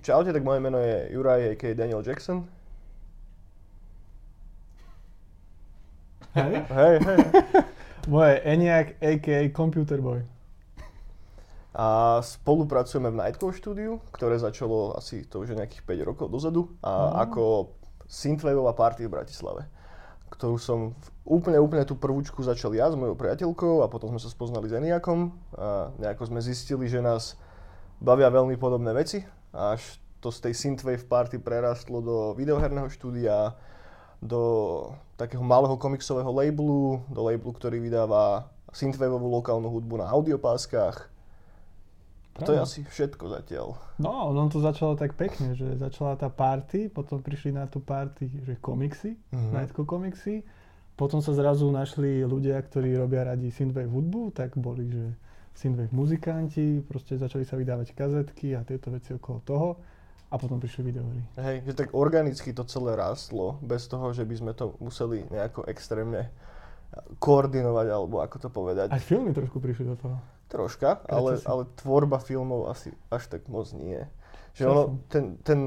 Čaute, tak moje meno je Juraj, a.k. Daniel Jackson. Hej? Hej, hej. Moje ENIAC, a.k.a. Computer Boy. A spolupracujeme v Nightcore štúdiu, ktoré začalo asi to už nejakých 5 rokov dozadu. A No. ako synthwaveová party v Bratislave. Ktorú som úplne, úplne tú prvúčku začal ja s mojou priateľkou a potom sme sa spoznali s Eniakom a nejako sme zistili, že nás bavia veľmi podobné veci. Až to z tej synthwave party prerastlo do videoherného štúdia, do takého malého komiksového labelu, do labelu, ktorý vydáva synthwaveovú lokálnu hudbu na audiopáskach. A to je asi všetko zatiaľ. No, ono to začalo tak pekne, že začala tá party, potom prišli na tú party, že komiksy, Mhm. mm-hmm. Nightco komiksy, potom sa zrazu našli ľudia, ktorí robia radi synthwave hudbu, tak boli, že synthwave muzikanti, proste začali sa vydávať kazetky a tieto veci okolo toho a potom prišli videohry. Hej, že tak organicky to celé rástlo, bez toho, že by sme to museli nejako extrémne koordinovať, alebo ako to povedať. Aj filmy trošku prišli do toho. Troška, ale, ale tvorba filmov asi až tak moc nie. Že ono, ten, ten,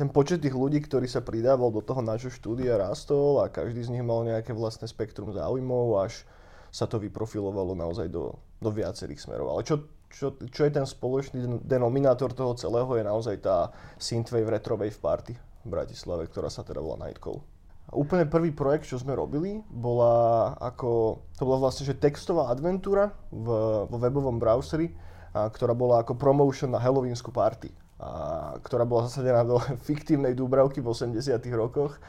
ten počet tých ľudí, ktorý sa pridával do toho nášho štúdia rástol a každý z nich mal nejaké vlastné spektrum záujmov, až sa to vyprofilovalo naozaj do, do viacerých smerov. Ale čo, čo, čo je ten spoločný den- denominátor toho celého je naozaj tá Synthwave Retrowave Party v Bratislave, ktorá sa teda volá Nightcall. A úplne prvý projekt, čo sme robili, bola ako, to bola vlastne že textová adventúra v, vo webovom browseri, a, ktorá bola ako promotion na Halloweensku party, a, ktorá bola zasadená do fiktívnej Dúbravky v 80 rokoch,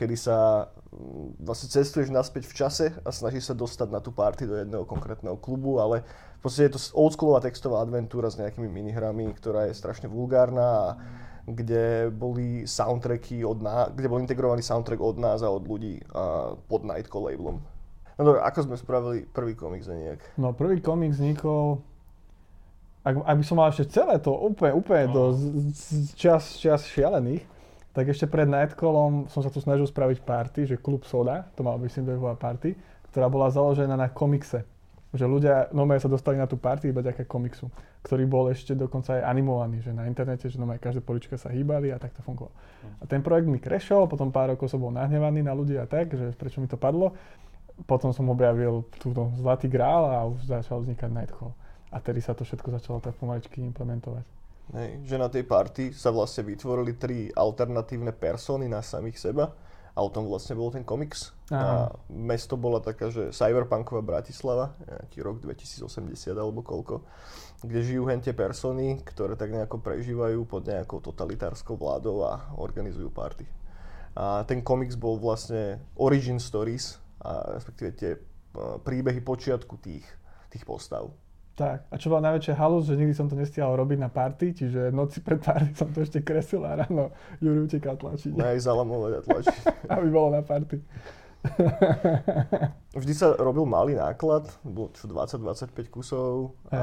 kedy sa mm, vlastne cestuješ naspäť v čase a snažíš sa dostať na tú party do jedného konkrétneho klubu, ale v podstate je to oldschoolová textová adventúra s nejakými minihrami, ktorá je strašne vulgárna a kde boli soundtracky od nás, kde bol integrovaný soundtrack od nás a od ľudí a pod Nightcall labelom. No dobre, ako sme spravili prvý komiks nejak? No prvý komik vznikol, ak, ak by som mal ešte celé to úplne, úplne do z, z, čas, čas šialených, tak ešte pred Nightcallom som sa tu snažil spraviť party, že klub Soda, to mala byť synthwaveová party, ktorá bola založená na komikse. Že ľudia normálne sa dostali na tú party iba ďaká komiksu, ktorý bol ešte dokonca aj animovaný, že na internete, že normálne každé polička sa hýbali a tak to fungovalo. A ten projekt mi krešol, potom pár rokov som bol nahnevaný na ľudí a tak, že prečo mi to padlo. Potom som objavil túto Zlatý grál a už začal vznikať Nightcall. A tedy sa to všetko začalo tak pomaličky implementovať. Hej, že na tej party sa vlastne vytvorili tri alternatívne persony na samých seba a o tom vlastne bol ten komiks. A Aha. mesto bola taká, že cyberpunková Bratislava, nejaký rok 2080 alebo koľko, kde žijú hen tie persony, ktoré tak nejako prežívajú pod nejakou totalitárskou vládou a organizujú party. A ten komiks bol vlastne origin stories, a respektíve tie eh, príbehy počiatku tých, tých postav. Tak, a čo bola najväčšia halus, že nikdy som to nestihal robiť na party, čiže noci pred party som to ešte kresil a ráno Juri utekal tlačiť, Aj zalamovať a tlačiť. aby bolo na party. Vždy sa robil malý náklad, bolo čo 20-25 kusov a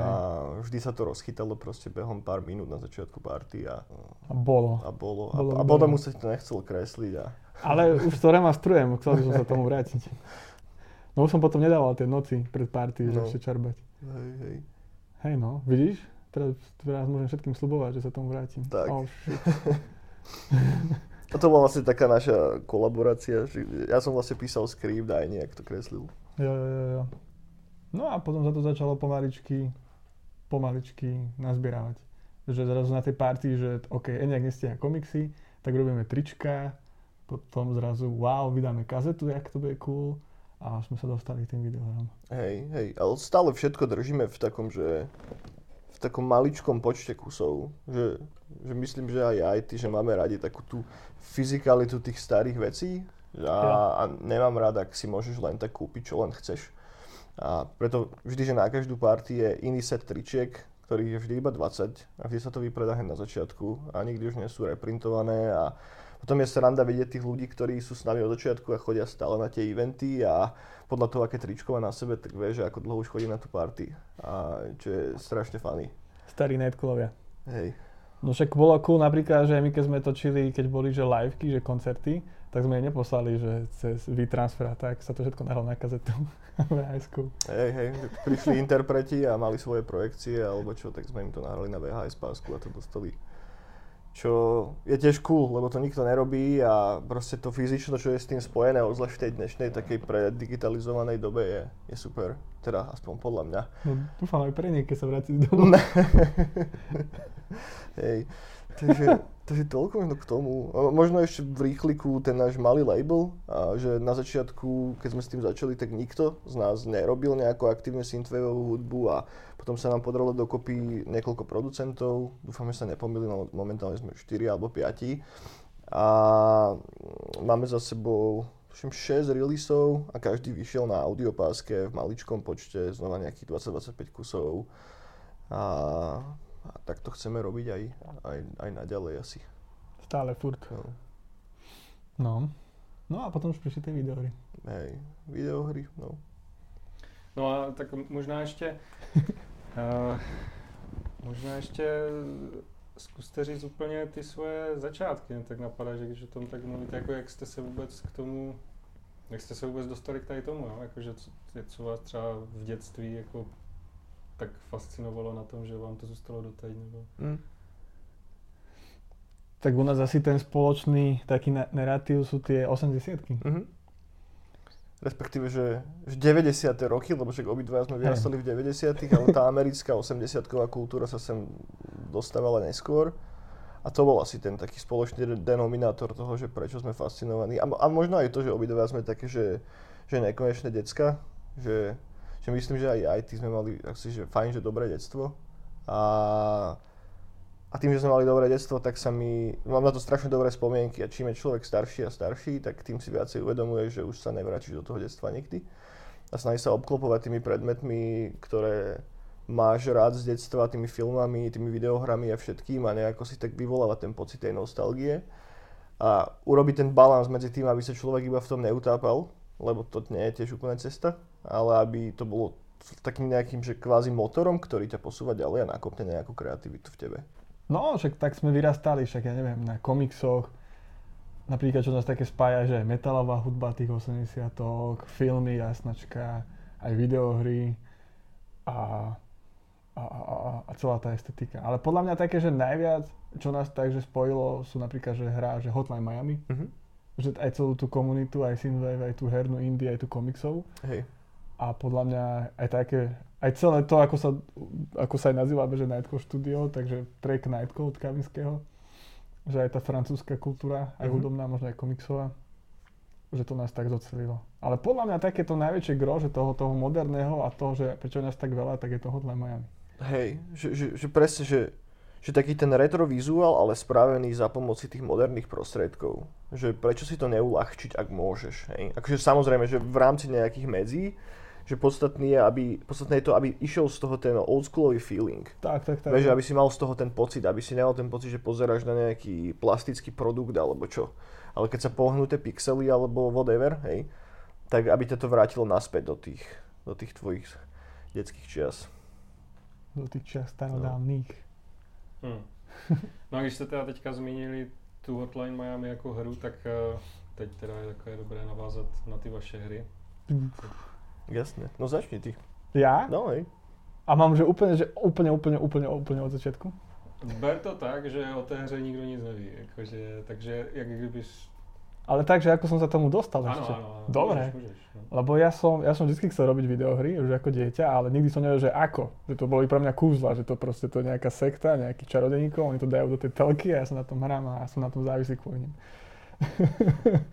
vždy sa to rozchytalo proste behom pár minút na začiatku party a, A bolo. a bolo. Bolo A, potom už sa to nechcelo kresliť a Ale už to remastrujem, chcel by som sa tomu vrátiť. No už som potom nedával tie noci pred party, že No. ešte čarbať. Hej, hej. Hej no, vidíš? Teraz, teraz môžem všetkým slubovať, že sa tomu vrátim. Tak. Oh. A to bola vlastne taká naša kolaborácia, že ja som vlastne písal skript a aj nejak to kreslil. Jo, jo, jo, jo. No a potom sa to začalo pomaličky, pomaličky nazbierávať. Že zrazu na tej party, že OK, Eniak nestíha komiksy, tak robíme trička, potom zrazu wow, vydáme kazetu, jak to bude cool a sme sa dostali k tým videohrám. Hej, hej, ale stále všetko držíme v takom, že v takom maličkom počte kusov, že, že myslím, že aj aj ty, že máme radi takú tú fyzikalitu tých starých vecí a, a nemám rád, ak si môžeš len tak kúpiť, čo len chceš. A preto vždy, že na každú party je iný set tričiek, ktorých je vždy iba 20 a vždy sa to vypredá na začiatku a nikdy už nie sú reprintované a potom je sranda vidieť tých ľudí, ktorí sú s nami od začiatku a chodia stále na tie eventy a podľa toho, aké tričko má na sebe, tak vie, že ako dlho už chodí na tú party. A čo je strašne funny. Starí Nightcallovia. Hej. No však bolo cool napríklad, že my keď sme točili, keď boli že liveky, že koncerty, tak sme jej neposlali, že cez WeTransfer a tak sa to všetko nahralo na kazetu v school. Hej, hej, prišli interpreti a mali svoje projekcie alebo čo, tak sme im to nahrali na VHS pásku a to dostali čo je tiež cool, lebo to nikto nerobí a proste to fyzično, čo je s tým spojené, obzvlášť v tej dnešnej takej predigitalizovanej dobe je, je super. Teda aspoň podľa mňa. No, dúfam aj pre nie, keď sa vráti domov. Hej. Takže, takže toľko možno k tomu. Možno ešte v rýchliku ten náš malý label, a že na začiatku, keď sme s tým začali, tak nikto z nás nerobil nejakú aktívne synthwaveovú hudbu a potom sa nám podarilo dokopy niekoľko producentov. Dúfam, že sa nepomýlim, momentálne sme 4 alebo 5. A máme za sebou 6 releaseov a každý vyšiel na audiopáske v maličkom počte, znova nejakých 20-25 kusov. A a tak to chceme robiť aj, aj, aj naďalej asi. Stále furt. No. no. No a potom už prišli tie videohry. Hej, videohry, no. No a tak možná ještě, uh, možná ještě zkuste říct úplně ty svoje začátky. Mě tak napadá, že když o tom tak mluvíte, jako jak jste se vůbec k tomu, jak jste se vůbec dostali k tady tomu, jo? Jako, že co, co vás třeba v dětství jako tak fascinovalo na tom, že vám to zostalo doteď? Nebo... Mm. Tak u nás asi ten spoločný taký narratív sú tie 80 mm-hmm. Respektíve, že, že 90. roky, lebo však obidva sme vyrastali v 90. ale tá americká 80-ková kultúra sa sem dostávala neskôr. A to bol asi ten taký spoločný denominátor toho, že prečo sme fascinovaní. A, a možno aj to, že obidva sme také, že, že nekonečné decka, že že myslím, že aj, aj ty sme mali asi, že fajn, že dobré detstvo. A, a tým, že sme mali dobré detstvo, tak sa mi, mám na to strašne dobré spomienky a čím je človek starší a starší, tak tým si viacej uvedomuje, že už sa nevrátiš do toho detstva nikdy. A snaží sa obklopovať tými predmetmi, ktoré máš rád z detstva, tými filmami, tými videohrami a všetkým a nejako si tak vyvoláva ten pocit tej nostalgie. A urobiť ten balans medzi tým, aby sa človek iba v tom neutápal, lebo to nie je tiež úplne cesta, ale aby to bolo takým nejakým, že kvázi motorom, ktorý ťa posúva ďalej a nakopne nejakú kreativitu v tebe. No, však tak sme vyrastali, však ja neviem, na komiksoch, napríklad čo nás také spája, že metalová hudba tých 80 filmy, jasnačka, aj videohry a, a, a, a celá tá estetika. Ale podľa mňa také, že najviac, čo nás takže spojilo, sú napríklad, že hra, že Hotline Miami. Uh-huh že aj celú tú komunitu, aj Synthwave, aj tú hernú Indie, aj tú komiksov. Hej. A podľa mňa aj také, aj celé to, ako sa, ako sa aj nazývame, že Nightcode Studio, takže track Nightcode Kavinského, že aj tá francúzska kultúra, aj mm-hmm. hudobná, možno aj komiksová, že to nás tak zocelilo. Ale podľa mňa takéto najväčšie gro, že toho, toho moderného a toho, že prečo nás tak veľa, tak je to Hotline Miami. Hej, že, že, že presne, že že taký ten retrovizuál, ale spravený za pomoci tých moderných prostriedkov. Že prečo si to neulahčiť, ak môžeš. Hej? Akože samozrejme, že v rámci nejakých medzí, že podstatné je, aby, podstatné je to, aby išiel z toho ten oldschoolový feeling. Tak, tak, tak. Vieš, aby si mal z toho ten pocit, aby si nemal ten pocit, že pozeráš na nejaký plastický produkt alebo čo. Ale keď sa pohnú tie pixely alebo whatever, hej, tak aby ťa to vrátilo naspäť do tých, do tých tvojich detských čias. Do tých čias starodávnych. No. Hmm. No a když jste teda teďka zmínili tu Hotline Miami jako hru, tak uh, teď teda je takové dobré navázat na ty vaše hry. Jasne. No začni ty. Ja? No hej. A mám, že úplne, že úplne, úplne, úplne, úplne od začiatku? Ber to tak, že o té hře nikdo nic neví. Jakože, takže jak kdybys ale tak, že ako som sa tomu dostal ano, ešte. Áno, áno. Dobre. Môžeš, môžeš, no. Lebo ja som, ja som vždy chcel robiť videohry, už ako dieťa, ale nikdy som nevedel, že ako. Že to boli pre mňa kúzla, že to proste to je nejaká sekta, nejaký čarodeníkov, oni to dajú do tej telky a ja sa na tom hrám a ja som na tom závislý kvôli nim.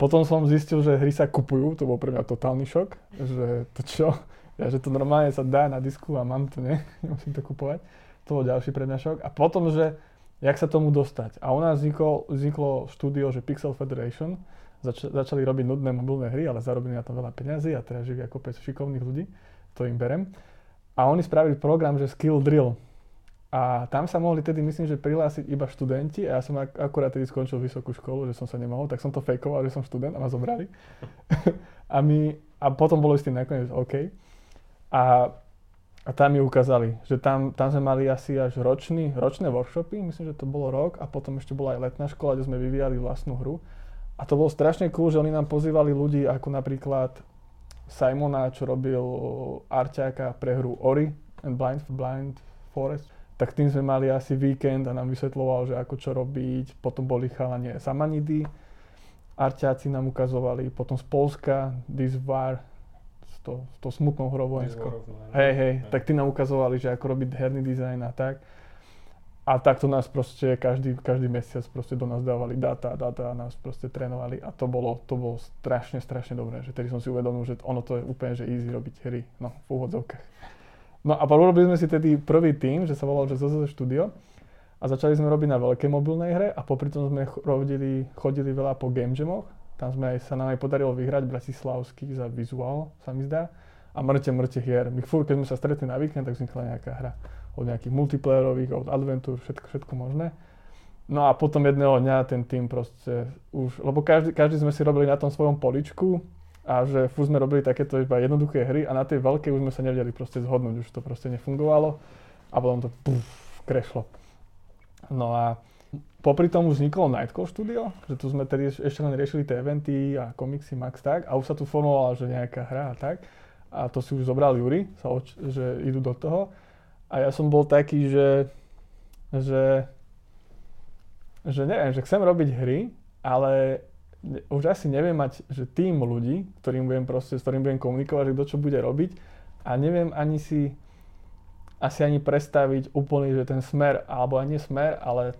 Potom som zistil, že hry sa kupujú, to bol pre mňa totálny šok, že to čo, ja, že to normálne sa dá na disku a mám to, ne, nemusím to kupovať. To bol ďalší pre mňa šok. A potom, že jak sa tomu dostať. A u nás vzniklo, vzniklo štúdio, že Pixel Federation, zač- začali robiť nudné mobilné hry, ale zarobili na tom veľa peňazí a teraz živí ako 5 šikovných ľudí, to im berem. A oni spravili program, že Skill Drill. A tam sa mohli tedy, myslím, že prihlásiť iba študenti a ja som ak- akurát tedy skončil vysokú školu, že som sa nemohol, tak som to fejkoval, že som študent a ma zobrali. a, my, a potom bolo s tým nakoniec OK. A, a tam mi ukázali, že tam, tam sme mali asi až ročný, ročné workshopy, myslím, že to bolo rok a potom ešte bola aj letná škola, kde sme vyvíjali vlastnú hru. A to bolo strašne cool, že oni nám pozývali ľudí ako napríklad Simona, čo robil Arťáka pre hru Ori and Blind, Blind Forest. Tak tým sme mali asi víkend a nám vysvetloval, že ako čo robiť. Potom boli chalanie Samanidy, arťáci nám ukazovali, potom z Polska, Disvar, s to, s to smutnou hrou vojenskou. Hej, hej, tak tí nám ukazovali, že ako robiť herný dizajn a tak. A takto nás proste každý, každý mesiac proste do nás dávali data, data a nás proste trénovali a to bolo, to bolo strašne, strašne dobré, že tedy som si uvedomil, že ono to je úplne, že easy robiť hry, no, v úvodzovkách. No a urobili sme si tedy prvý tým, že sa volal že ZZZ Studio a začali sme robiť na veľkej mobilnej hre a popri tom sme chodili, chodili veľa po game jamoch. Tam sme aj, sa nám aj podarilo vyhrať Bratislavský za vizuál, sa mi zdá. A mŕte, mŕte hier. My furt, keď sme sa stretli na víkend, tak vznikla nejaká hra. Od nejakých multiplayerových, od adventúr, všetko, všetko možné. No a potom jedného dňa ten tým proste už, lebo každý, každý sme si robili na tom svojom poličku a že furt sme robili takéto iba jednoduché hry a na tej veľkej už sme sa nevedeli proste zhodnúť, už to proste nefungovalo a potom to puf, krešlo. No a popri tom už vzniklo Nightcore Studio, že tu sme tedy ešte len riešili tie eventy a komiksy Max tak a už sa tu formovala, že nejaká hra a tak a to si už zobral Juri, sa oč- že idú do toho a ja som bol taký, že že že neviem, že chcem robiť hry, ale už asi neviem mať, že tým ľudí, ktorým budem proste, s ktorým budem komunikovať, že kto čo bude robiť a neviem ani si asi ani predstaviť úplný, že ten smer, alebo ani smer, ale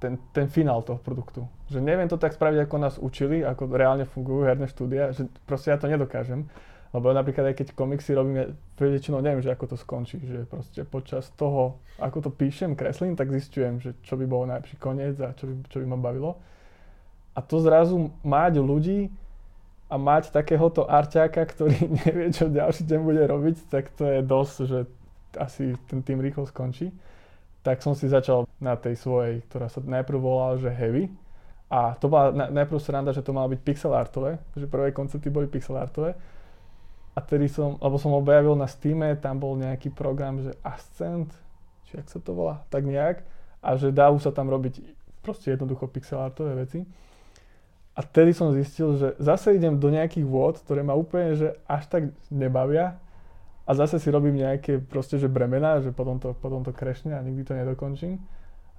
ten, ten finál toho produktu. Že neviem to tak spraviť, ako nás učili, ako reálne fungujú herné štúdia, že proste ja to nedokážem. Lebo napríklad aj keď komiksy robíme, väčšinou neviem, že ako to skončí. Že proste počas toho, ako to píšem, kreslím, tak zistujem, že čo by bol najlepší koniec a čo by, čo by ma bavilo. A to zrazu mať ľudí a mať takéhoto arťáka, ktorý nevie, čo ďalší deň bude robiť, tak to je dosť, že asi ten tým rýchlo skončí. Tak som si začal na tej svojej, ktorá sa najprv volala, že Heavy. A to bola na, najprv sranda, že to malo byť pixel artové, že prvé koncepty boli pixel artové. A tedy som, lebo som objavil na Steam, tam bol nejaký program, že Ascent, či ak sa to volá, tak nejak. A že dá sa tam robiť proste jednoducho pixel artové veci. A tedy som zistil, že zase idem do nejakých vôd, ktoré ma úplne že až tak nebavia a zase si robím nejaké proste, že bremena, že potom to, potom to krešne a nikdy to nedokončím.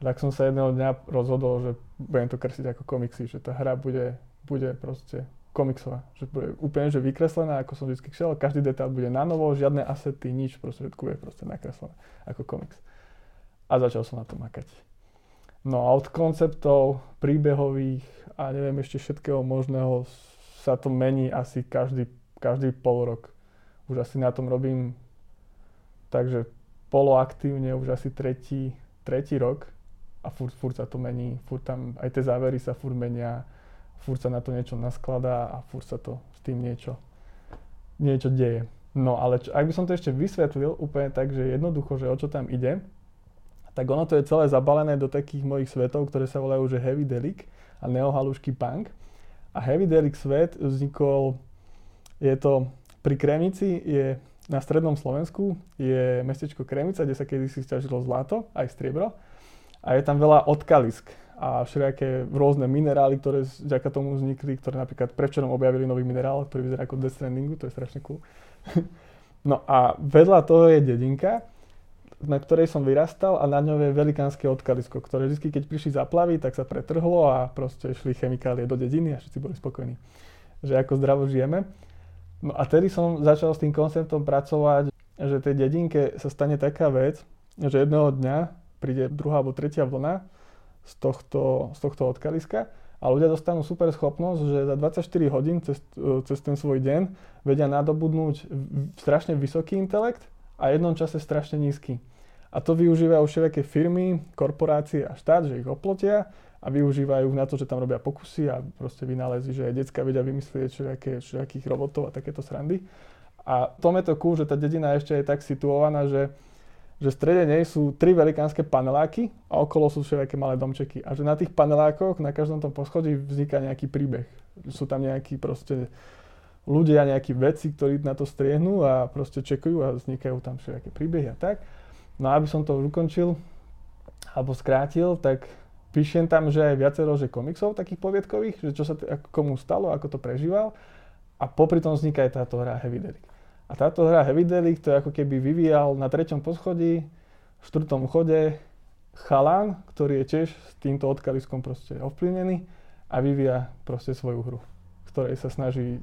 Tak som sa jedného dňa rozhodol, že budem to kresliť ako komiksy, že tá hra bude, bude proste komiksová, že bude úplne že vykreslená, ako som vždy chcel, každý detail bude na novo, žiadne asety, nič, proste všetko bude proste nakreslené ako komiks. A začal som na to makať. No a od konceptov príbehových a neviem ešte všetkého možného sa to mení asi každý, každý pol rok. Už asi na tom robím takže poloaktívne už asi tretí, tretí rok a furt, furt sa to mení, furt tam aj tie závery sa furt menia, furt sa na to niečo naskladá a furt sa to s tým niečo, niečo deje. No ale čo, ak by som to ešte vysvetlil úplne tak, že jednoducho, že o čo tam ide, tak ono to je celé zabalené do takých mojich svetov, ktoré sa volajú že Heavy Delic a Neohalušky Punk. A Heavy Delic svet vznikol, je to pri Kremici, je na strednom Slovensku, je mestečko Kremica, kde sa kedysi stiažilo zlato, aj striebro. A je tam veľa odkalisk a všelijaké rôzne minerály, ktoré vďaka tomu vznikli, ktoré napríklad prečerom objavili nový minerál, ktorý vyzerá ako Death Strandingu, to je strašne cool. no a vedľa toho je dedinka, na ktorej som vyrastal a na ňom je velikánske odkalisko, ktoré vždy, keď prišli zaplavy, tak sa pretrhlo a proste šli chemikálie do dediny a všetci boli spokojní, že ako zdravo žijeme. No a tedy som začal s tým konceptom pracovať, že tej dedinke sa stane taká vec, že jedného dňa príde druhá alebo tretia vlna z tohto, z tohto odkaliska a ľudia dostanú super schopnosť, že za 24 hodín cez, cez ten svoj deň vedia nadobudnúť strašne vysoký intelekt a jednom čase strašne nízky. A to využívajú všetky firmy, korporácie a štát, že ich oplotia a využívajú na to, že tam robia pokusy a proste vynálezy, že aj detská vedia vymyslieť všelijaké, všelijakých robotov a takéto srandy. A tom je to cool, že tá dedina ešte je tak situovaná, že, že v strede nej sú tri velikánske paneláky a okolo sú všelijaké malé domčeky. A že na tých panelákoch, na každom tom poschodí vzniká nejaký príbeh. Sú tam nejakí proste ľudia, nejakí veci, ktorí na to striehnú a proste čekujú a vznikajú tam všelijaké príbehy a tak. No aby som to ukončil, alebo skrátil, tak píšem tam, že aj viacero že komiksov takých poviedkových, že čo sa t- komu stalo, ako to prežíval. A popri tom vzniká aj táto hra Heavy Delic. A táto hra Heavy Delic to ako keby vyvíjal na treťom poschodí v štvrtom chode chalán, ktorý je tiež s týmto odkaliskom proste ovplyvnený a vyvíja proste svoju hru, ktorej sa snaží e,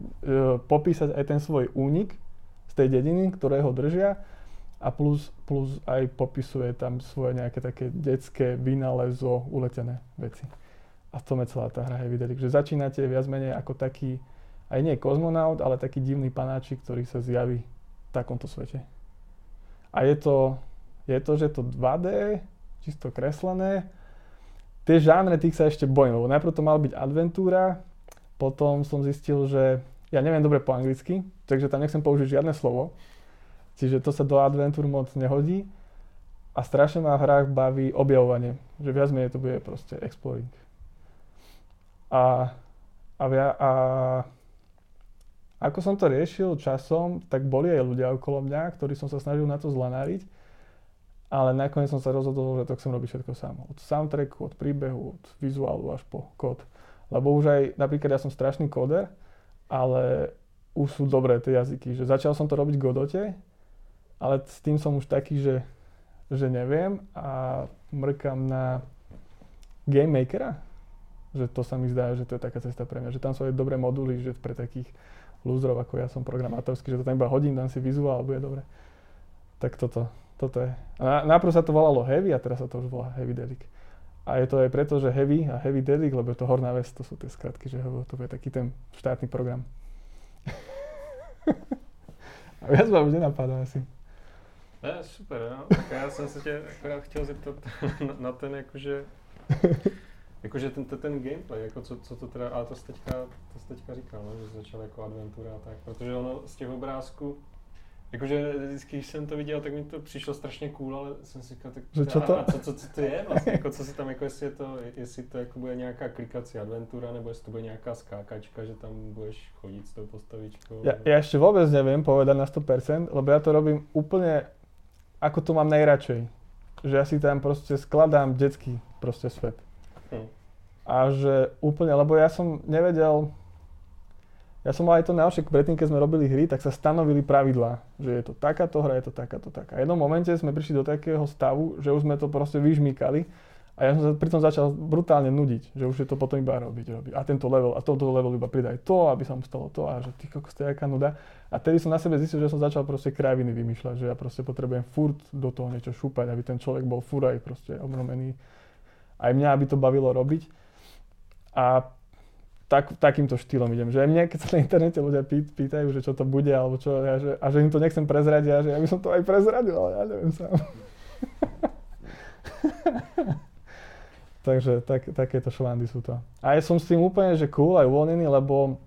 popísať aj ten svoj únik z tej dediny, ktorého držia a plus, plus aj popisuje tam svoje nejaké také detské vynálezo uletené veci. A v tom je celá tá hra Heavy Dedic, že začínate viac menej ako taký, aj nie kozmonaut, ale taký divný panáčik, ktorý sa zjaví v takomto svete. A je to, je to, že to 2D, čisto kreslené. Tie žánre tých sa ešte bojím, lebo najprv to mal byť adventúra, potom som zistil, že ja neviem dobre po anglicky, takže tam nechcem použiť žiadne slovo. Čiže to sa do adventúr moc nehodí. A strašne ma v hrách baví objavovanie. Že viac menej to bude proste exploring. A, a, via, a ako som to riešil časom, tak boli aj ľudia okolo mňa, ktorí som sa snažil na to zlanáriť. Ale nakoniec som sa rozhodol, že to chcem robiť všetko sám. Od soundtracku, od príbehu, od vizuálu až po kód. Lebo už aj, napríklad ja som strašný kóder, ale už sú dobré tie jazyky. Že začal som to robiť v Godote, ale s tým som už taký, že, že neviem a mrkam na Game Makera, že to sa mi zdá, že to je taká cesta pre mňa, že tam sú aj dobré moduly, že pre takých lúzrov ako ja som programátorský, že to tam iba hodím, dám si vizuál bude dobre. Tak toto, toto je. A najprv sa to volalo Heavy a teraz sa to už volá Heavy Dedic. A je to aj preto, že Heavy a Heavy Dedic, lebo je to horná vec, to sú tie skratky, že to bude taký ten štátny program. a viac ma už nenapadá asi. Ne, super, no. Tak já jsem se tě akorát chtěl zeptat na, na ten jakože, jakože ten, ten, ten gameplay, jako co, co to teda, ale to jsi teďka, to jsi teďka říkal, no, že začal jako adventura a tak, protože ono z těch obrázků, Jakože vždycky, když jsem to viděl, tak mi to přišlo strašně cool, ale jsem si říkal, tak že co to? A, a co, co, co, to je vlastně, jako co si tam, jako jestli, je to, jestli to jako bude nějaká klikací adventura, nebo jestli to bude nějaká skákačka, že tam budeš chodit s tou postavičkou. Ja, ja ešte vôbec neviem povedať na 100%, lebo ja to robím úplne ako to mám najradšej. Že ja si tam proste skladám detský proste svet. Hm. A že úplne, lebo ja som nevedel, ja som mal aj to najlepšie, predtým, keď sme robili hry, tak sa stanovili pravidlá, že je to takáto hra, je to takáto, taká. A jednom momente sme prišli do takého stavu, že už sme to proste vyžmýkali a ja som sa pritom začal brutálne nudiť, že už je to potom iba robiť, robiť. A tento level, a toto level iba pridaj to, aby sa mu stalo to a že ty kokos, to je aká nuda. A tedy som na sebe zistil, že som začal proste kráviny vymýšľať, že ja proste potrebujem furt do toho niečo šúpať, aby ten človek bol furt aj proste obnomený. Aj mňa, aby to bavilo robiť. A tak, takýmto štýlom idem. Že aj mne, keď sa na internete ľudia pýtajú, že čo to bude, alebo čo, ja, že, a že im to nechcem prezradiť, a že ja by som to aj prezradil, ale ja neviem sám. Takže tak, takéto švandy sú to. A ja som s tým úplne, že cool, aj uvoľnený, lebo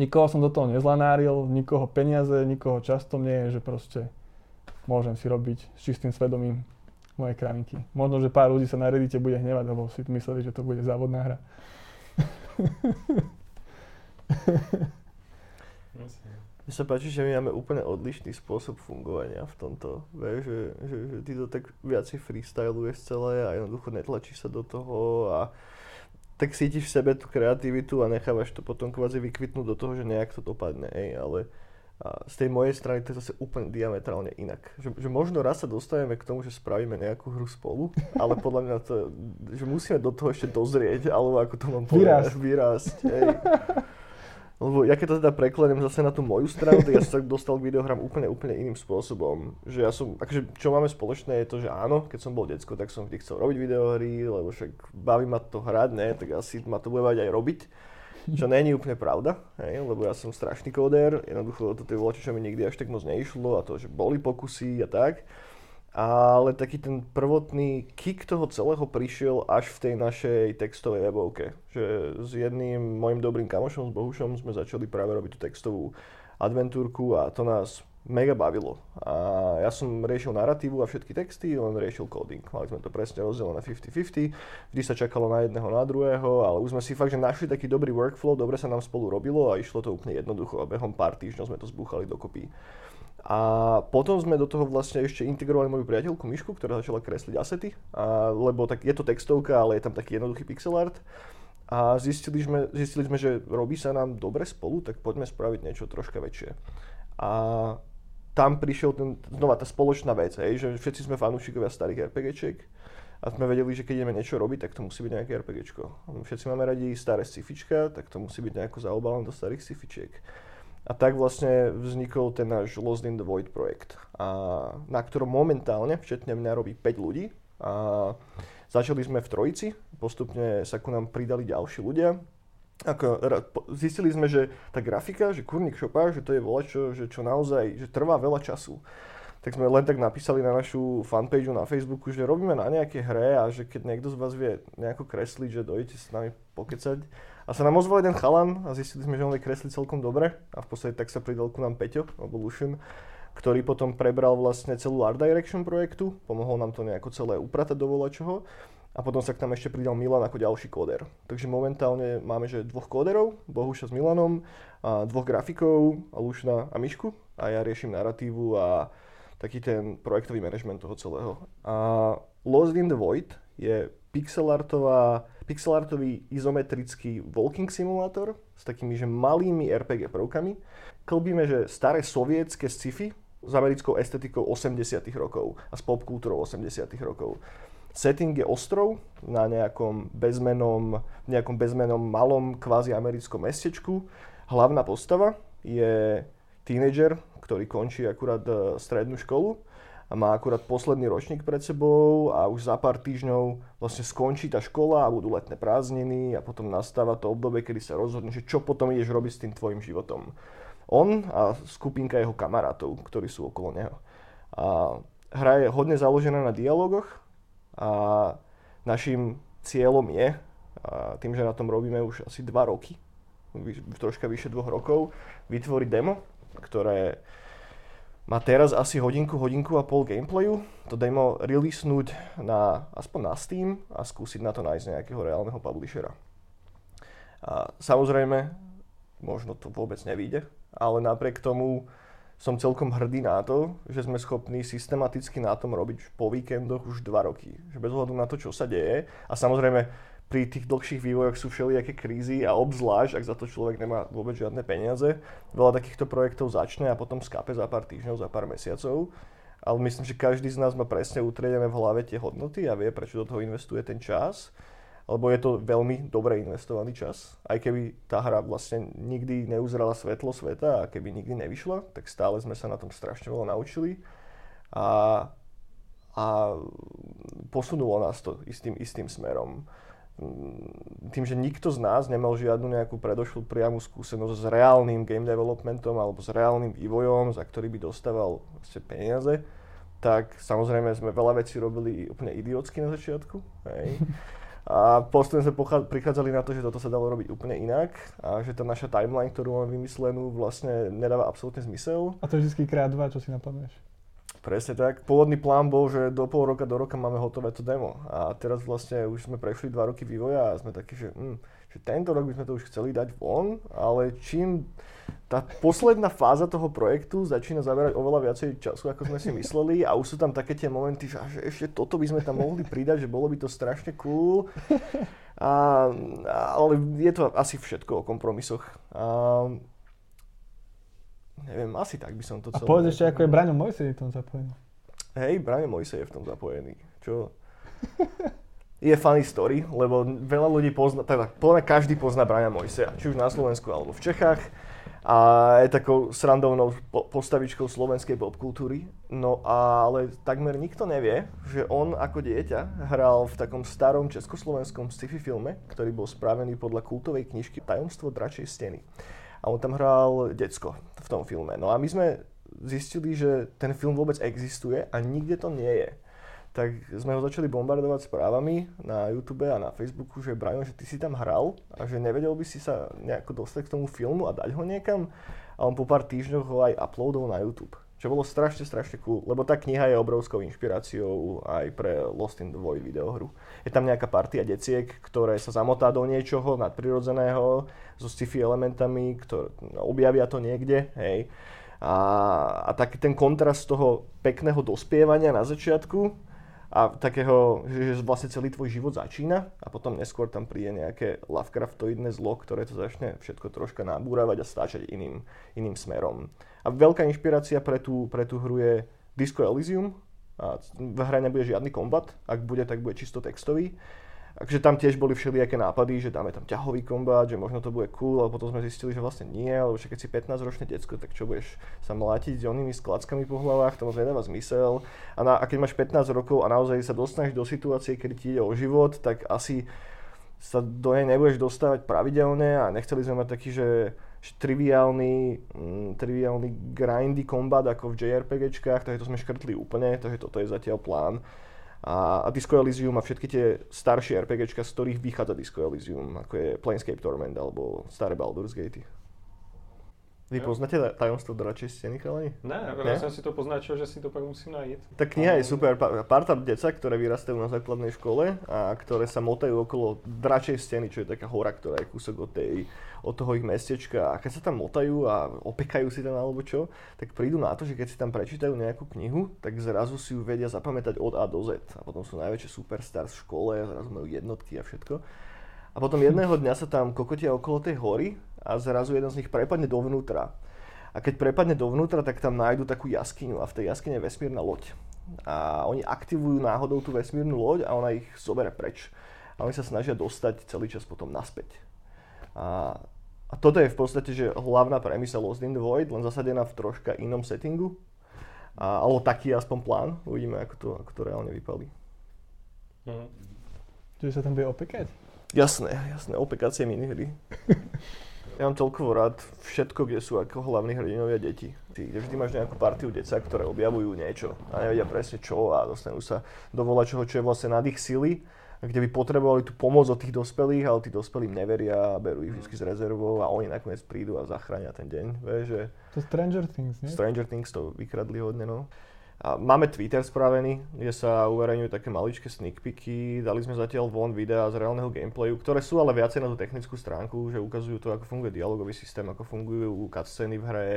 nikoho som do toho nezlanáril, nikoho peniaze, nikoho často nie je, že proste môžem si robiť s čistým svedomím moje kravinky. Možno, že pár ľudí sa na Reddite bude hnevať, lebo si mysleli, že to bude závodná hra. Mne sa páči, že my máme úplne odlišný spôsob fungovania v tomto. Vieš, že, že, že ty to tak viacej freestyluješ celé a jednoducho netlačíš sa do toho a tak cítiš v sebe tú kreativitu a nechávaš to potom kvázi vykvitnúť do toho, že nejak to dopadne, hej, ale a z tej mojej strany to je zase úplne diametrálne inak. Že, že možno raz sa dostaneme k tomu, že spravíme nejakú hru spolu, ale podľa mňa to, že musíme do toho ešte dozrieť, alebo ako to mám povedať, vyrásť. Hej. Lebo ja keď to teda prekladem zase na tú moju stranu, tak ja som sa dostal k videohrám úplne, úplne iným spôsobom. Že ja som, akože čo máme spoločné je to, že áno, keď som bol decko, tak som vždy chcel robiť videohry, lebo však baví ma to hrať, ne, tak asi ma to bude mať aj robiť. Čo není úplne pravda, hej, lebo ja som strašný kóder, jednoducho toto je voľačo, čo mi nikdy až tak moc neišlo a to, že boli pokusy a tak ale taký ten prvotný kick toho celého prišiel až v tej našej textovej webovke. Že s jedným mojim dobrým kamošom, s Bohušom, sme začali práve robiť tú textovú adventúrku a to nás mega bavilo. A ja som riešil narratívu a všetky texty, on riešil coding. Mali sme to presne rozdelené 50-50, vždy sa čakalo na jedného, na druhého, ale už sme si fakt, že našli taký dobrý workflow, dobre sa nám spolu robilo a išlo to úplne jednoducho a behom pár týždňov sme to zbúchali dokopy. A potom sme do toho vlastne ešte integrovali moju priateľku Mišku, ktorá začala kresliť asety, a, lebo tak je to textovka, ale je tam taký jednoduchý pixel art. A zistili sme, zistili sme, že robí sa nám dobre spolu, tak poďme spraviť niečo troška väčšie. A tam prišiel ten, znova tá spoločná vec, hej, že všetci sme fanúšikovia starých RPGčiek a sme vedeli, že keď ideme niečo robiť, tak to musí byť nejaké RPGčko. Všetci máme radi staré sci-fička, tak to musí byť nejako zaobalené do starých sci-fičiek. A tak vlastne vznikol ten náš Lost in the Void projekt, a na ktorom momentálne, včetne mňa, robí 5 ľudí. A začali sme v trojici, postupne sa ku nám pridali ďalší ľudia. Ako, zistili sme, že tá grafika, že kurník šopa, že to je volačo, že čo naozaj, že trvá veľa času tak sme len tak napísali na našu fanpage na Facebooku, že robíme na nejaké hre a že keď niekto z vás vie nejako kresliť, že dojdete s nami pokecať. A sa nám ozval jeden chalan a zistili sme, že on vie kresliť celkom dobre a v podstate tak sa pridal ku nám Peťo, alebo Lucian, ktorý potom prebral vlastne celú Art Direction projektu, pomohol nám to nejako celé upratať do čoho. A potom sa k nám ešte pridal Milan ako ďalší kóder. Takže momentálne máme že dvoch kóderov, Bohuša s Milanom, a dvoch grafikov, Lušna a Mišku. A ja riešim narratívu a taký ten projektový manažment toho celého. A Lost in the Void je pixelartová, pixelartový izometrický walking simulátor s takými že malými RPG prvkami. Klbíme, že staré sovietské sci-fi s americkou estetikou 80 rokov a s popkultúrou 80 rokov. Setting je ostrov na nejakom bezmenom, nejakom bezmenom malom kvázi americkom mestečku. Hlavná postava je tínedžer, ktorý končí akurát e, strednú školu a má akurát posledný ročník pred sebou a už za pár týždňov vlastne skončí tá škola a budú letné prázdniny a potom nastáva to obdobie, kedy sa rozhodne, že čo potom ideš robiť s tým tvojim životom. On a skupinka jeho kamarátov, ktorí sú okolo neho. A hra je hodne založená na dialogoch a našim cieľom je, a tým, že na tom robíme už asi 2 roky, troška vyše dvoch rokov, vytvoriť demo, ktoré má teraz asi hodinku, hodinku a pol gameplayu. To demo releasenúť na, aspoň na Steam a skúsiť na to nájsť nejakého reálneho publishera. A samozrejme, možno to vôbec nevíde, ale napriek tomu som celkom hrdý na to, že sme schopní systematicky na tom robiť po víkendoch už dva roky. Že bez ohľadu na to, čo sa deje. A samozrejme, pri tých dlhších vývojoch sú všelijaké krízy a obzvlášť, ak za to človek nemá vôbec žiadne peniaze, veľa takýchto projektov začne a potom skápe za pár týždňov, za pár mesiacov. Ale myslím, že každý z nás má presne utriedené v hlave tie hodnoty a vie, prečo do toho investuje ten čas. Lebo je to veľmi dobre investovaný čas. Aj keby tá hra vlastne nikdy neuzrala svetlo sveta a keby nikdy nevyšla, tak stále sme sa na tom strašne veľa naučili. A, a posunulo nás to istým, istým smerom tým, že nikto z nás nemal žiadnu nejakú predošlú priamu skúsenosť s reálnym game developmentom alebo s reálnym vývojom, za ktorý by dostával vlastne peniaze, tak samozrejme sme veľa vecí robili úplne idiotsky na začiatku. Hej. A postupne sme pochá- prichádzali na to, že toto sa dalo robiť úplne inak a že tá naša timeline, ktorú máme vymyslenú, vlastne nedáva absolútne zmysel. A to je vždy krát dva, čo si napadneš. Presne tak. Pôvodný plán bol, že do pol roka, do roka máme hotové to demo. A teraz vlastne už sme prešli dva roky vývoja a sme takí, že, mm, že tento rok by sme to už chceli dať von, ale čím tá posledná fáza toho projektu začína zaberať oveľa viacej času, ako sme si mysleli a už sú tam také tie momenty, že, že ešte toto by sme tam mohli pridať, že bolo by to strašne cool. A, ale je to asi všetko o kompromisoch. A, Neviem, asi tak by som to celé... A povedz ešte, ako je Braňo Mojsej v tom zapojený. Hej, Braňo Mojsej je v tom zapojený. Čo? je funny story, lebo veľa ľudí pozná, tak podľa každý pozná Braňa Mojseja, či už na Slovensku alebo v Čechách. A je takou srandovnou postavičkou slovenskej popkultúry. No ale takmer nikto nevie, že on ako dieťa hral v takom starom československom sci-fi filme, ktorý bol spravený podľa kultovej knižky Tajomstvo dračej steny a on tam hral decko v tom filme. No a my sme zistili, že ten film vôbec existuje a nikde to nie je. Tak sme ho začali bombardovať správami na YouTube a na Facebooku, že Brian, že ty si tam hral a že nevedel by si sa nejako dostať k tomu filmu a dať ho niekam. A on po pár týždňoch ho aj uploadol na YouTube. Čo bolo strašne, strašne cool, lebo tá kniha je obrovskou inšpiráciou aj pre Lost in the Void videohru. Je tam nejaká partia deciek, ktoré sa zamotá do niečoho nadprirodzeného so sci-fi elementami, ktoré no, objavia to niekde, hej. A, a taký ten kontrast toho pekného dospievania na začiatku a takého, že, vlastne celý tvoj život začína a potom neskôr tam príde nejaké Lovecraftoidné zlo, ktoré to začne všetko troška nabúravať a stáčať iným, iným smerom. A veľká inšpirácia pre tú, pre tú hru je Disco Elysium. A v hre nebude žiadny kombat, ak bude, tak bude čisto textový. Takže tam tiež boli všelijaké nápady, že dáme tam ťahový kombát, že možno to bude cool, ale potom sme zistili, že vlastne nie, lebo keď si 15-ročné decko, tak čo budeš sa mlátiť s onými sklackami po hlavách, to moc nedáva zmysel. A, na, a keď máš 15 rokov a naozaj sa dostaneš do situácie, kedy ti ide o život, tak asi sa do nej nebudeš dostávať pravidelne a nechceli sme mať taký, že, že triviálny, mm, triviálny grindy kombat ako v JRPGčkách, takže to sme škrtli úplne, takže toto je zatiaľ plán. A, a Disco Elysium a všetky tie staršie RPGčka, z ktorých vychádza Disco Elysium, ako je Planescape Torment alebo staré Baldur's Gate. Vy jo. poznáte tajomstvo dračej steny, chalani? Ne, ja som si to poznačil, že si to pak musím nájsť. Tá kniha je super. Parta deca, ktoré vyrastajú na základnej škole a ktoré sa motajú okolo dračej steny, čo je taká hora, ktorá je kúsok od, tej, od toho ich mestečka. A keď sa tam motajú a opekajú si tam alebo čo, tak prídu na to, že keď si tam prečítajú nejakú knihu, tak zrazu si ju vedia zapamätať od A do Z. A potom sú najväčšie superstars v škole, zrazu majú jednotky a všetko. A potom jedného dňa sa tam kokotia okolo tej hory a zrazu jeden z nich prepadne dovnútra. A keď prepadne dovnútra, tak tam nájdu takú jaskyňu a v tej jaskyne je vesmírna loď. A oni aktivujú náhodou tú vesmírnu loď a ona ich zobere preč. A oni sa snažia dostať celý čas potom naspäť. A, a toto je v podstate že hlavná premisa Lost in the Void, len zasadená v troška inom settingu. A, alebo taký aspoň plán. Uvidíme, ako to, ako to reálne vypalí. Mhm. Čiže sa tam bude opekať? Jasné, jasné, opekacie minihry. Ja mám toľko rád všetko, kde sú ako hlavní hrdinovia deti. Ty, kde vždy máš nejakú partiu deca, ktoré objavujú niečo a nevedia presne čo a dostanú sa do volačoho, čo je vlastne nad ich sily, kde by potrebovali tú pomoc od tých dospelých, ale tí dospelí neveria a berú ich vždy z rezervou a oni nakoniec prídu a zachránia ten deň. Vieš, že... To Stranger Things, nie? Stranger Things to vykradli hodne, no. Máme Twitter spravený, kde sa uverejňujú také maličké sneak peeky. Dali sme zatiaľ von videa z reálneho gameplayu, ktoré sú ale viacej na tú technickú stránku, že ukazujú to, ako funguje dialogový systém, ako fungujú cutscény v hre.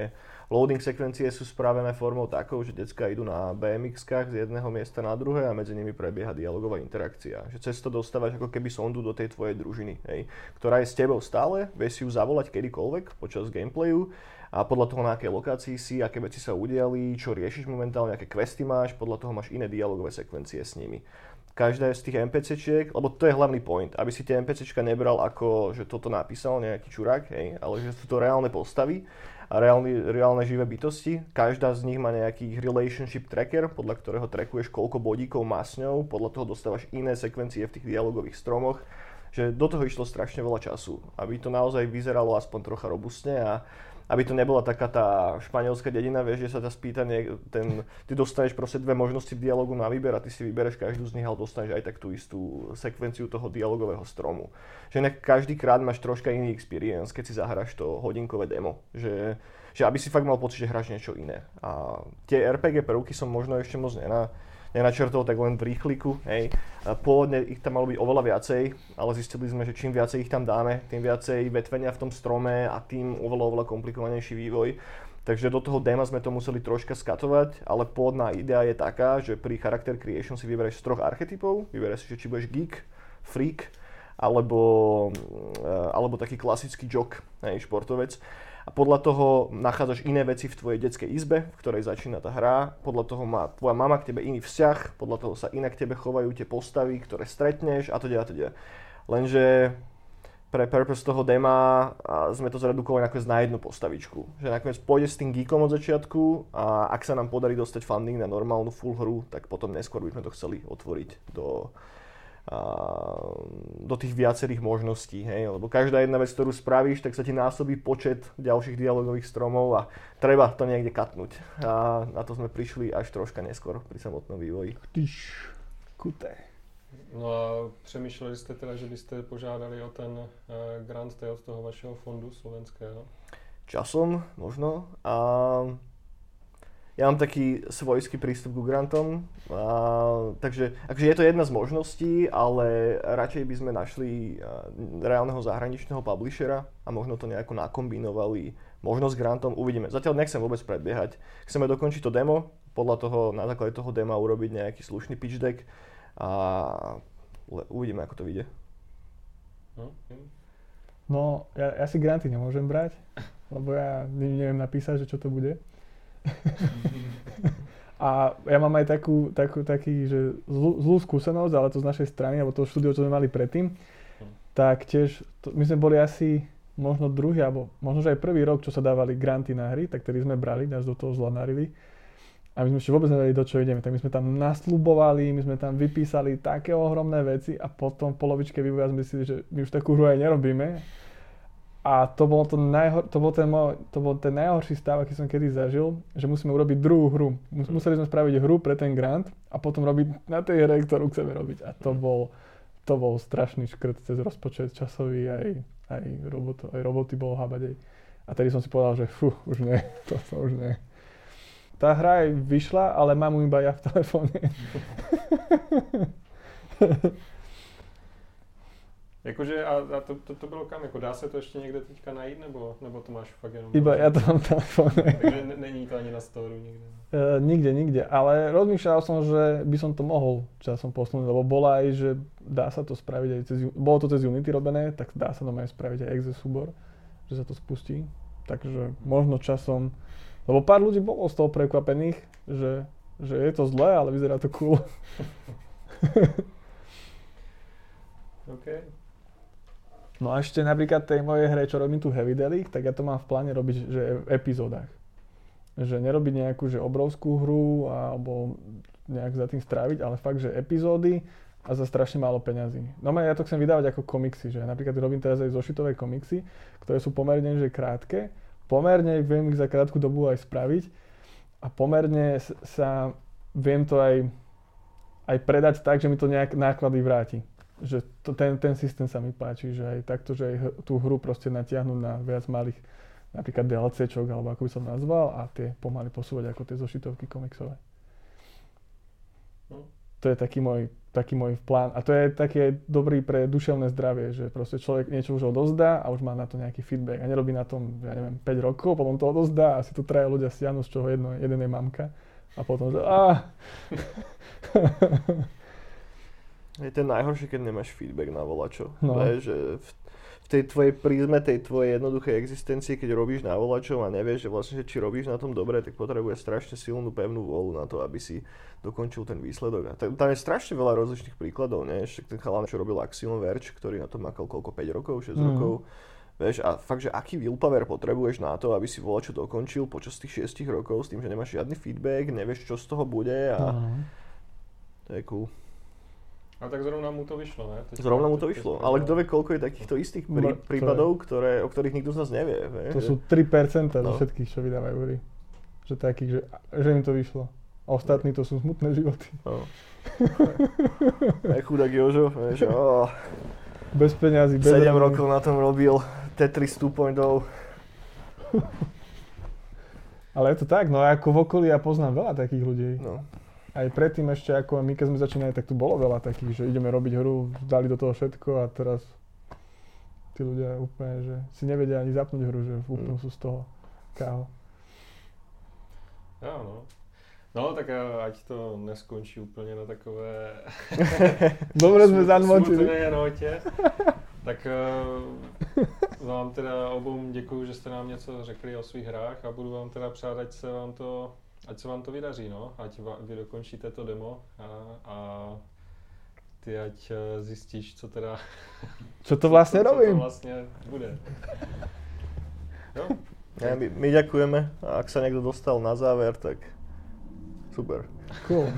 Loading sekvencie sú spravené formou takou, že decka idú na BMX-kách z jedného miesta na druhé a medzi nimi prebieha dialogová interakcia. Že cez to dostávaš ako keby sondu do tej tvojej družiny, hej, ktorá je s tebou stále, vieš si ju zavolať kedykoľvek počas gameplayu a podľa toho, na akej lokácii si, aké veci sa udiali, čo riešiš momentálne, aké questy máš, podľa toho máš iné dialogové sekvencie s nimi. Každá z tých NPCčiek, lebo to je hlavný point, aby si tie NPCčka nebral ako, že toto napísal nejaký čurák, hej, ale že sú to reálne postavy a reálne, reálne živé bytosti. Každá z nich má nejaký relationship tracker, podľa ktorého trackuješ koľko bodíkov má s ňou, podľa toho dostávaš iné sekvencie v tých dialogových stromoch že do toho išlo strašne veľa času, aby to naozaj vyzeralo aspoň trocha robustne a aby to nebola taká tá španielská dedina, vieš, že sa ťa spýta, ten, ty dostaneš proste dve možnosti dialogu na výber a ty si vybereš každú z nich, ale dostaneš aj tak tú istú sekvenciu toho dialogového stromu. Že inak každý krát máš troška iný experience, keď si zahráš to hodinkové demo. Že, že aby si fakt mal pocit, že hráš niečo iné. A tie RPG prvky som možno ešte moc nena, nenačrtol, tak len v rýchliku. Hej. Pôvodne ich tam malo byť oveľa viacej, ale zistili sme, že čím viacej ich tam dáme, tým viacej vetvenia v tom strome a tým oveľa, oveľa komplikovanejší vývoj. Takže do toho dema sme to museli troška skatovať, ale pôvodná idea je taká, že pri Character Creation si vyberieš z troch archetypov, vyberieš si, že či budeš geek, freak, alebo, alebo taký klasický jock, hej, športovec a podľa toho nachádzaš iné veci v tvojej detskej izbe, v ktorej začína tá hra, podľa toho má tvoja mama k tebe iný vzťah, podľa toho sa inak k tebe chovajú tie postavy, ktoré stretneš a teda a teda. Lenže pre purpose toho dema sme to zredukovali nakoniec na jednu postavičku. Že nakoniec pôjde s tým geekom od začiatku a ak sa nám podarí dostať funding na normálnu full hru, tak potom neskôr by sme to chceli otvoriť do, do tých viacerých možností, hej, lebo každá jedna vec, ktorú spravíš, tak sa ti násobí počet ďalších dialogových stromov a treba to niekde katnúť. A na to sme prišli až troška neskôr pri samotnom vývoji. Tyš, kuté. No a přemýšleli jste teda, že byste požádali o ten uh, grant od toho vašeho fondu slovenského? Časom možno. A ja mám taký svojský prístup ku grantom, a, takže akože je to jedna z možností, ale radšej by sme našli reálneho zahraničného publishera a možno to nejako nakombinovali, možno s grantom, uvidíme. Zatiaľ nechcem vôbec predbiehať. Chceme dokončiť to demo, podľa toho, na základe toho dema urobiť nejaký slušný pitch deck a uvidíme, ako to vyjde. No, no ja, ja si granty nemôžem brať, lebo ja neviem napísať, že čo to bude. A ja mám aj takú, takú taký, že zlú, zlú skúsenosť, ale to z našej strany, alebo to štúdio, čo sme mali predtým, tak tiež, to, my sme boli asi možno druhý, alebo možno, že aj prvý rok, čo sa dávali granty na hry, tak ktorý sme brali, nás do toho zlanarili. A my sme ešte vôbec nevedeli, do čo ideme. Tak my sme tam nasľubovali, my sme tam vypísali také ohromné veci a potom v polovičke vývoja sme si, že my už takú hru aj nerobíme a to bol, to, najhor, to, bol ten, to bol ten najhorší stav, aký som kedy zažil, že musíme urobiť druhú hru. Museli sme spraviť hru pre ten grant a potom robiť na tej hre, ktorú chceme robiť. A to bol, to bol strašný škrt cez rozpočet časový, aj, aj, robot, aj roboty bolo habať. A tedy som si povedal, že fú, už nie, to sa už nie. Tá hra aj vyšla, ale mám ju iba ja v telefóne. Jakože a, a to, to, to bylo kam? Jako dá se to ještě někde teďka najít, nebo, nebo to máš fakt jenom... Iba ja to mám v telefóne. Takže není to ani na storu nikde? Uh, nikde, nikde. Ale rozmýšľal som, že by som to mohol časom posunúť, lebo bola aj, že dá sa to spraviť aj cez... Bolo to cez Unity robené, tak dá sa aj spraviť aj exe súbor, že sa to spustí. Takže možno časom... Lebo pár ľudí bolo z toho prekvapených, že, že je to zlé, ale vyzerá to cool. okay. No a ešte napríklad tej mojej hre, čo robím tu Heavy Delic, tak ja to mám v pláne robiť že v epizódach. Že nerobiť nejakú že obrovskú hru alebo nejak za tým stráviť, ale fakt, že epizódy a za strašne málo peňazí. No ja to chcem vydávať ako komiksy, že napríklad robím teraz aj zošitové komiksy, ktoré sú pomerne že krátke, pomerne viem ich za krátku dobu aj spraviť a pomerne sa viem to aj, aj predať tak, že mi to nejak náklady vráti že to, ten, ten systém sa mi páči, že aj takto, že aj tú hru proste natiahnuť na viac malých napríklad DLCčok, alebo ako by som nazval, a tie pomaly posúvať ako tie zošitovky komiksové. No. To je taký môj, taký môj plán. A to je taký aj dobrý pre duševné zdravie, že proste človek niečo už odozdá a už má na to nejaký feedback. A nerobí na tom, ja neviem, 5 rokov, potom to odozdá a si to traja ľudia stiahnu, z čoho jedno, jeden je mamka. A potom, že. Je to najhoršie, keď nemáš feedback na volačo. No. Je, že v, v tej tvojej prízme, tej tvojej jednoduchej existencie, keď robíš na volačov a nevieš, že vlastne, že či robíš na tom dobre, tak potrebuje strašne silnú, pevnú volu na to, aby si dokončil ten výsledok. A tam je strašne veľa rozličných príkladov, nie? Ešte ten chalán, čo robil Axiom Verge, ktorý na to makal koľko, 5 rokov, 6 mm. rokov. Vieš, a fakt, že aký willpower potrebuješ na to, aby si volačo dokončil počas tých 6 rokov s tým, že nemáš žiadny feedback, nevieš, čo z toho bude a mm. to je cool. A tak zrovna mu to vyšlo, ne? Teď zrovna mu to vyšlo, ale kto vie, koľko je takýchto istých prí, prípadov, ktoré, o ktorých nikto z nás nevie. Vie? To sú 3% no. zo všetkých, čo vydávajú hry. Že takých, že, že im to vyšlo. A ostatní to sú smutné životy. No. Aj chudák Jožo, vieš, oh. Bez peňazí, bez 7 rokov na tom robil Tetris 2.0. Ale je to tak, no ako v okolí ja poznám veľa takých ľudí. No aj predtým ešte, ako my keď sme začínali, tak tu bolo veľa takých, že ideme robiť hru, dali do toho všetko a teraz tí ľudia úplne, že si nevedia ani zapnúť hru, že úplne mm. sú z toho káho. Áno. No, tak ať to neskončí úplně na takové... Dobre sme zanmočili. note. Tak uh, vám teda obou děkuji, že jste nám něco řekli o svých hrách a budu vám teda přát, ať se vám to ať se vám to vydaří, no, ať vy dokončíte to demo a, a ty ať eh, zjistíš, co teda... Co to vlastně co, robím? Co to vlastně bude. Jo? Ja, my, my ďakujeme a ak sa niekto dostal na záver, tak super. Cool.